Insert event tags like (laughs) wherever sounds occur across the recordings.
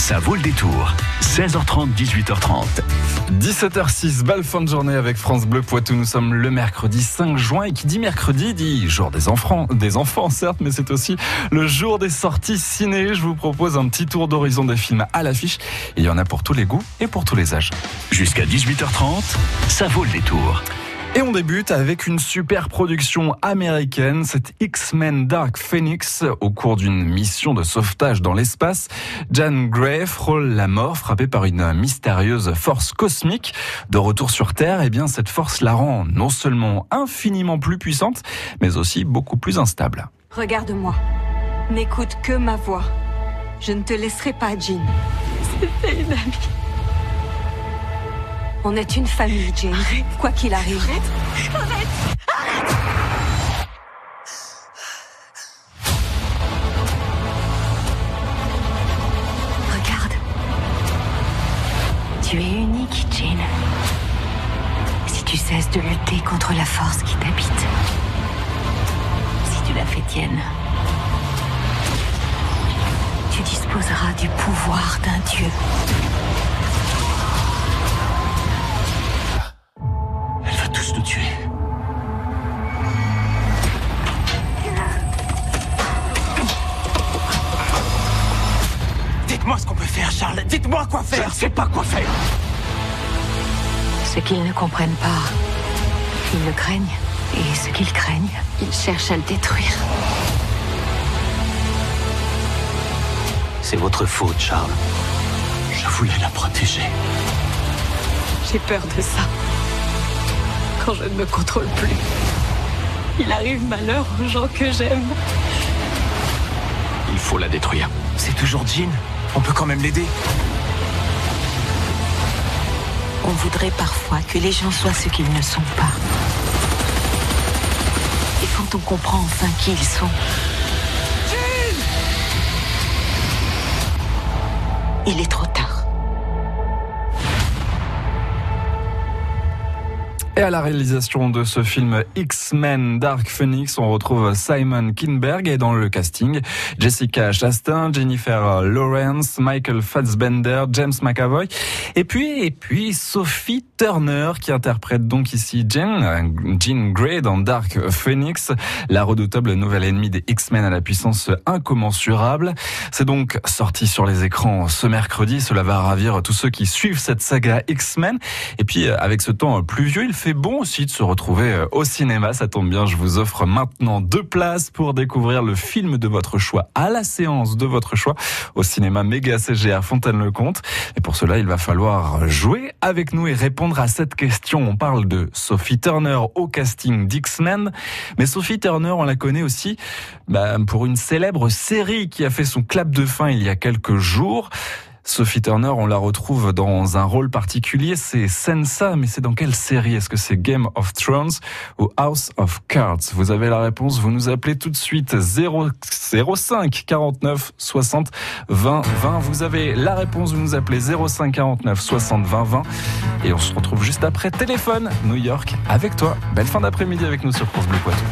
Ça vaut le détour. 16h30, 18h30. 17h06, belle fin de journée avec France Bleu Poitou. Nous sommes le mercredi 5 juin et qui dit mercredi dit jour des enfants, des enfants certes, mais c'est aussi le jour des sorties ciné. Je vous propose un petit tour d'horizon des films à l'affiche. Il y en a pour tous les goûts et pour tous les âges. Jusqu'à 18h30, ça vaut le détour. Et on débute avec une super production américaine, cette X-Men Dark Phoenix. Au cours d'une mission de sauvetage dans l'espace, Jan Grey frôle la mort frappée par une mystérieuse force cosmique. De retour sur Terre, eh bien, cette force la rend non seulement infiniment plus puissante, mais aussi beaucoup plus instable. Regarde-moi. N'écoute que ma voix. Je ne te laisserai pas, Jean. C'était une amie. On est une famille, Jane. Quoi qu'il arrive. Arrête. Arrête. Regarde. Tu es unique, Jane. Si tu cesses de lutter contre la force qui t'habite, si tu la fais tienne, tu disposeras du pouvoir d'un dieu. Ce qu'ils ne comprennent pas, ils le craignent. Et ce qu'ils craignent, ils cherchent à le détruire. C'est votre faute, Charles. Je voulais la protéger. J'ai peur de ça. Quand je ne me contrôle plus. Il arrive malheur aux gens que j'aime. Il faut la détruire. C'est toujours Jean. On peut quand même l'aider. On voudrait parfois que les gens soient ce qu'ils ne sont pas. Et quand on comprend enfin qui ils sont, il est trop Et à la réalisation de ce film X-Men Dark Phoenix, on retrouve Simon Kinberg et dans le casting, Jessica Chastain, Jennifer Lawrence, Michael Fassbender, James McAvoy et puis, et puis Sophie Turner qui interprète donc ici Jean, Jean Grey dans Dark Phoenix, la redoutable nouvelle ennemie des X-Men à la puissance incommensurable. C'est donc sorti sur les écrans ce mercredi. Cela va ravir tous ceux qui suivent cette saga X-Men. Et puis, avec ce temps pluvieux, il fait bon aussi de se retrouver au cinéma. Ça tombe bien, je vous offre maintenant deux places pour découvrir le film de votre choix à la séance de votre choix au cinéma Méga CGR Fontaine-le-Comte. Et pour cela, il va falloir jouer avec nous et répondre à cette question. On parle de Sophie Turner au casting d'X-Men, mais Sophie Turner, on la connaît aussi bah, pour une célèbre série qui a fait son clap de fin il y a quelques jours. Sophie Turner, on la retrouve dans un rôle particulier, c'est Sansa, mais c'est dans quelle série? Est-ce que c'est Game of Thrones ou House of Cards? Vous avez la réponse, vous nous appelez tout de suite 0, 05 49 60 20 20. Vous avez la réponse, vous nous appelez 05 49 60 20 20. Et on se retrouve juste après téléphone New York avec toi. Belle fin d'après-midi avec nous sur France Bleu Poitou.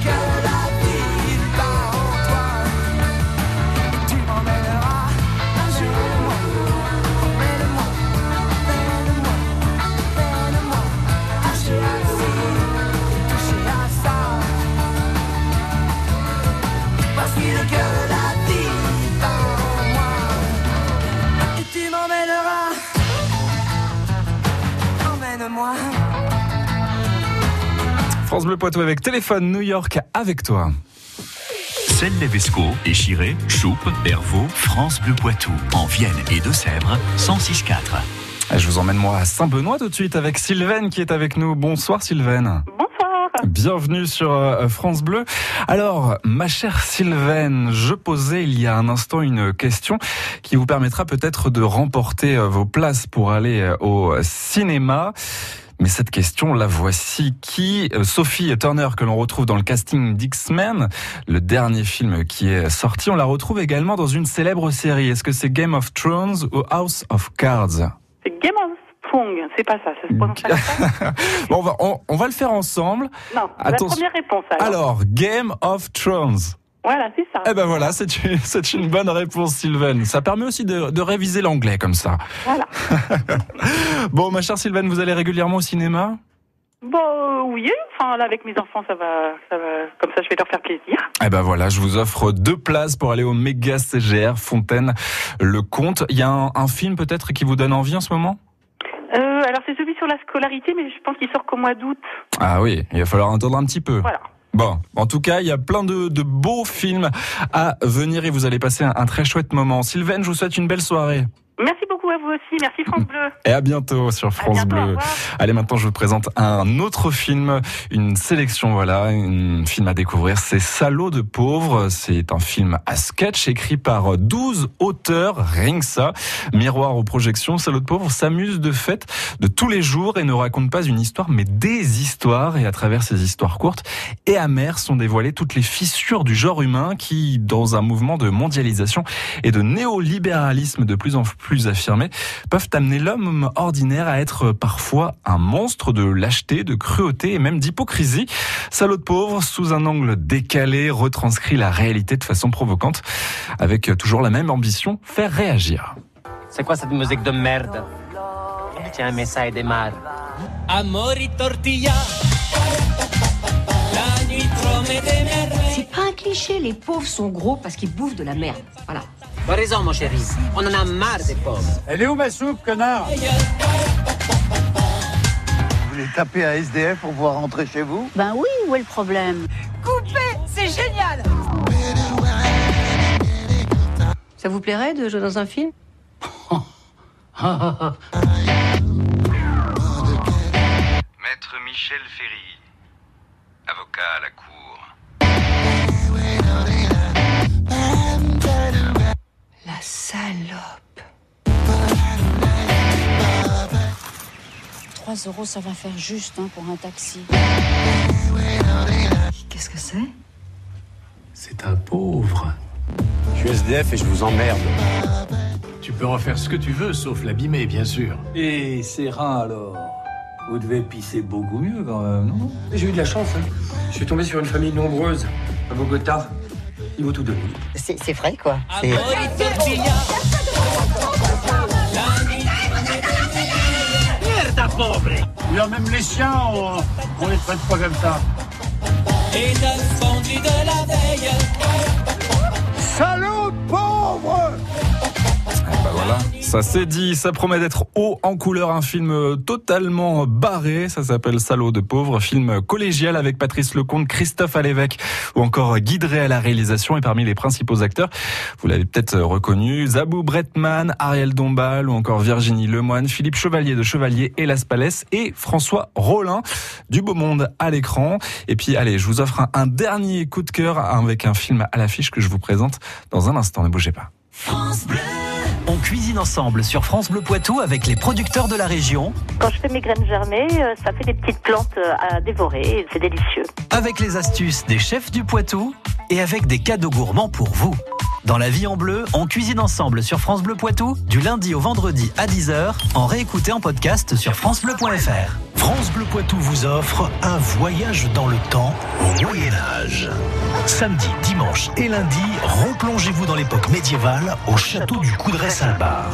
Que la vie t'as en toi. Tu m'emmèneras chez moi Emmène-moi-moi-moi Toucher à ci Toucher à ça. Parce qu'il dit que la vie t'as en moi. Et tu m'emmèneras. Emmène-moi. France Bleu Poitou avec téléphone New York avec toi. Celle Levesco, Échiré, Choupe, Bervaux, France Bleu Poitou, en Vienne et Deux-Sèvres, 106.4. Je vous emmène moi à Saint-Benoît tout de suite avec Sylvaine qui est avec nous. Bonsoir Sylvaine. Bonsoir. Bienvenue sur euh, France Bleu. Alors, ma chère Sylvaine, je posais il y a un instant une question qui vous permettra peut-être de remporter euh, vos places pour aller euh, au cinéma. Mais cette question, la voici. Qui Sophie Turner, que l'on retrouve dans le casting d'X-Men, le dernier film qui est sorti, on la retrouve également dans une célèbre série. Est-ce que c'est Game of Thrones ou House of Cards? C'est Game of Thrones, c'est pas ça, ça se prononce pas comme ça? (laughs) Bon, on, va, on, on va le faire ensemble. Non, Attention. la première réponse alors. Alors, Game of Thrones. Voilà, c'est ça. Eh ben voilà, c'est une, (laughs) c'est une bonne réponse, Sylvaine. Ça permet aussi de, de réviser l'anglais comme ça. Voilà. (laughs) Bon, ma chère Sylvaine, vous allez régulièrement au cinéma? Bon, euh, oui, enfin là avec mes enfants, ça va, ça va, comme ça je vais leur faire plaisir. Eh ben voilà, je vous offre deux places pour aller au méga CGR Fontaine Le Comte. Il y a un, un film peut-être qui vous donne envie en ce moment? Euh, alors c'est celui sur la scolarité, mais je pense qu'il sort qu'au mois d'août. Ah oui, il va falloir attendre un petit peu. Voilà. Bon, en tout cas, il y a plein de, beaux films à venir et vous allez passer un, un très chouette moment. Sylvaine, je vous souhaite une belle soirée. Merci beaucoup à vous aussi. Merci France Bleu. Et à bientôt sur France bientôt, Bleu. Allez, maintenant, je vous présente un autre film, une sélection, voilà, un film à découvrir. C'est Salaud de pauvres. C'est un film à sketch écrit par 12 auteurs, rien que ça. Miroir aux projections, Salaud de pauvres s'amuse de fête de tous les jours et ne raconte pas une histoire, mais des histoires. Et à travers ces histoires courtes et amères sont dévoilées toutes les fissures du genre humain qui, dans un mouvement de mondialisation et de néolibéralisme de plus en plus affirmé, peuvent amener l'homme ordinaire à être parfois un monstre de lâcheté, de cruauté et même d'hypocrisie. Salaud de pauvre, sous un angle décalé, retranscrit la réalité de façon provocante, avec toujours la même ambition, faire réagir. C'est quoi cette musique de merde? Tiens, mais ça et démarre. Amori tortilla. La nuit promet des merveilles. C'est pas un cliché, les pauvres sont gros parce qu'ils bouffent de la merde. Voilà. T'as raison, mon chéri. On en a marre des pauvres. Elle est où ma soupe, connard? Vous voulez taper à SDF pour pouvoir rentrer chez vous? Ben oui, où est le problème? Coupé, c'est génial. Ça vous plairait de jouer dans un film? Maître Michel Ferry, avocat à la cour. 3 euros, ça va faire juste hein, pour un taxi. Qu'est-ce que c'est? C'est un pauvre. Je suis SDF et je vous emmerde. Tu peux en faire ce que tu veux, sauf l'abîmer, bien sûr. Et ses reins alors Vous devez pisser beaucoup mieux quand même, non? J'ai eu de la chance. hein. Je suis tombé sur une famille nombreuse à Bogota. Ils vont tout donner. C'est vrai quoi. Pauvre Oui, même les chiens, on, on les traite pas comme ça. Et de la veille. Salaud de pauvre ça c'est dit, ça promet d'être haut en couleur, un film totalement barré, ça s'appelle Salaud de pauvre, film collégial avec Patrice Lecomte, Christophe Alévèque ou encore Drey à la réalisation. Et parmi les principaux acteurs, vous l'avez peut-être reconnu, Zabou Bretman, Ariel Dombal ou encore Virginie Lemoine, Philippe Chevalier de Chevalier et Las Palais et François Rollin. Du Beau Monde à l'écran. Et puis allez, je vous offre un, un dernier coup de cœur avec un film à l'affiche que je vous présente dans un instant, ne bougez pas. On cuisine ensemble sur France Bleu Poitou avec les producteurs de la région, Quand je fais mes graines germées, euh, ça fait des petites plantes euh, à dévorer. et C'est délicieux. avec les astuces des chefs du Poitou et avec des cadeaux gourmands pour vous. Dans la vie en bleu, on cuisine ensemble sur France Bleu Poitou du lundi au vendredi à 10h en réécouté en podcast sur francebleu.fr. France Bleu Poitou vous offre un voyage dans le temps au Moyen Âge. Samedi, dimanche et lundi, replongez-vous dans l'époque médiévale au château du Coudray-Salbar.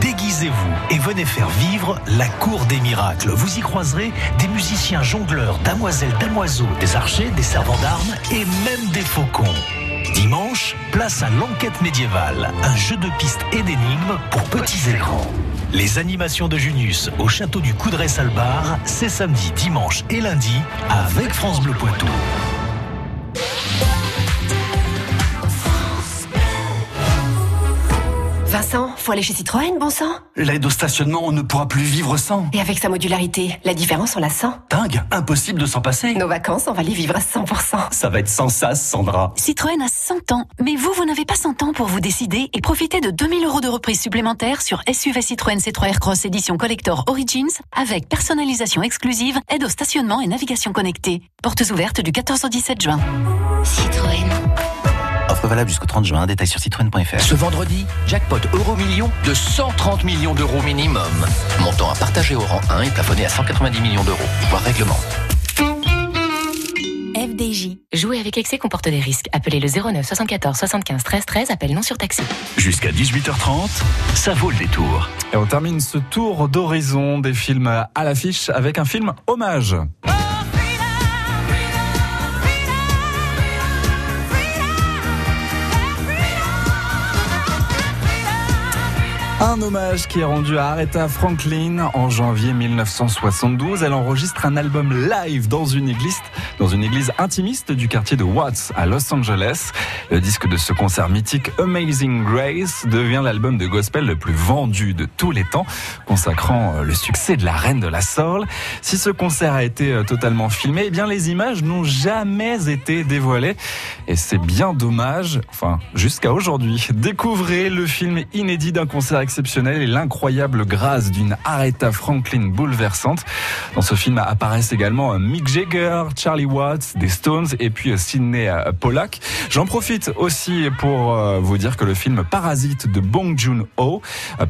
Déguisez-vous et venez faire vivre la cour des miracles. Vous y croiserez des musiciens jongleurs, damoiselles, damoiseaux, des archers, des servants d'armes et même des faucons. Dimanche, place à l'enquête médiévale, un jeu de pistes et d'énigmes pour petits et grands. Les animations de Junius au château du Coudray-Salbar, c'est samedi, dimanche et lundi avec France Bleu Poitou. Faut aller chez Citroën, bon sang L'aide au stationnement, on ne pourra plus vivre sans. Et avec sa modularité, la différence, on la sent Dingue, impossible de s'en passer. Nos vacances, on va les vivre à 100%. Ça va être sans sas, Sandra. Citroën a 100 ans, mais vous, vous n'avez pas 100 ans pour vous décider et profiter de 2000 euros de reprise supplémentaire sur SUV Citroën C3 Aircross édition Collector Origins avec personnalisation exclusive, aide au stationnement et navigation connectée. Portes ouvertes du 14 au 17 juin. Citroën. Offre valable jusqu'au 30 juin. Détail sur citroën.fr. Ce vendredi, jackpot euro million de 130 millions d'euros minimum. Montant à partager au rang 1 et plafonné à 190 millions d'euros. Voir règlement. FDJ. Jouer avec excès comporte des risques. Appelez le 09 74 75 13 13. Appel non surtaxé. Jusqu'à 18h30, ça vaut le détour. Et on termine ce tour d'horizon des films à l'affiche avec un film hommage. Un hommage qui est rendu à Aretha Franklin en janvier 1972. Elle enregistre un album live dans une église, dans une église intimiste du quartier de Watts à Los Angeles. Le disque de ce concert mythique Amazing Grace devient l'album de gospel le plus vendu de tous les temps, consacrant le succès de la reine de la soul. Si ce concert a été totalement filmé, eh bien les images n'ont jamais été dévoilées et c'est bien dommage. Enfin, jusqu'à aujourd'hui. Découvrez le film inédit d'un concert exceptionnel et l'incroyable grâce d'une Aretha Franklin bouleversante. Dans ce film apparaissent également Mick Jagger, Charlie Watts, des Stones et puis Sidney Pollack. J'en profite aussi pour vous dire que le film Parasite de Bong Joon-ho,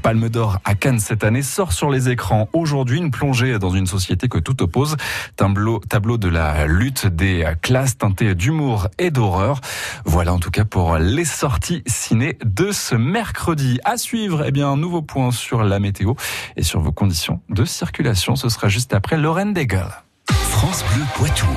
Palme d'Or à Cannes cette année, sort sur les écrans aujourd'hui. Une plongée dans une société que tout oppose. Tableau, tableau de la lutte des classes teintées d'humour et d'horreur. Voilà en tout cas pour les sorties ciné de ce mercredi. À suivre, eh bien, un nouveau point sur la météo et sur vos conditions de circulation. Ce sera juste après Lorraine Degel. France Bleu Poitou.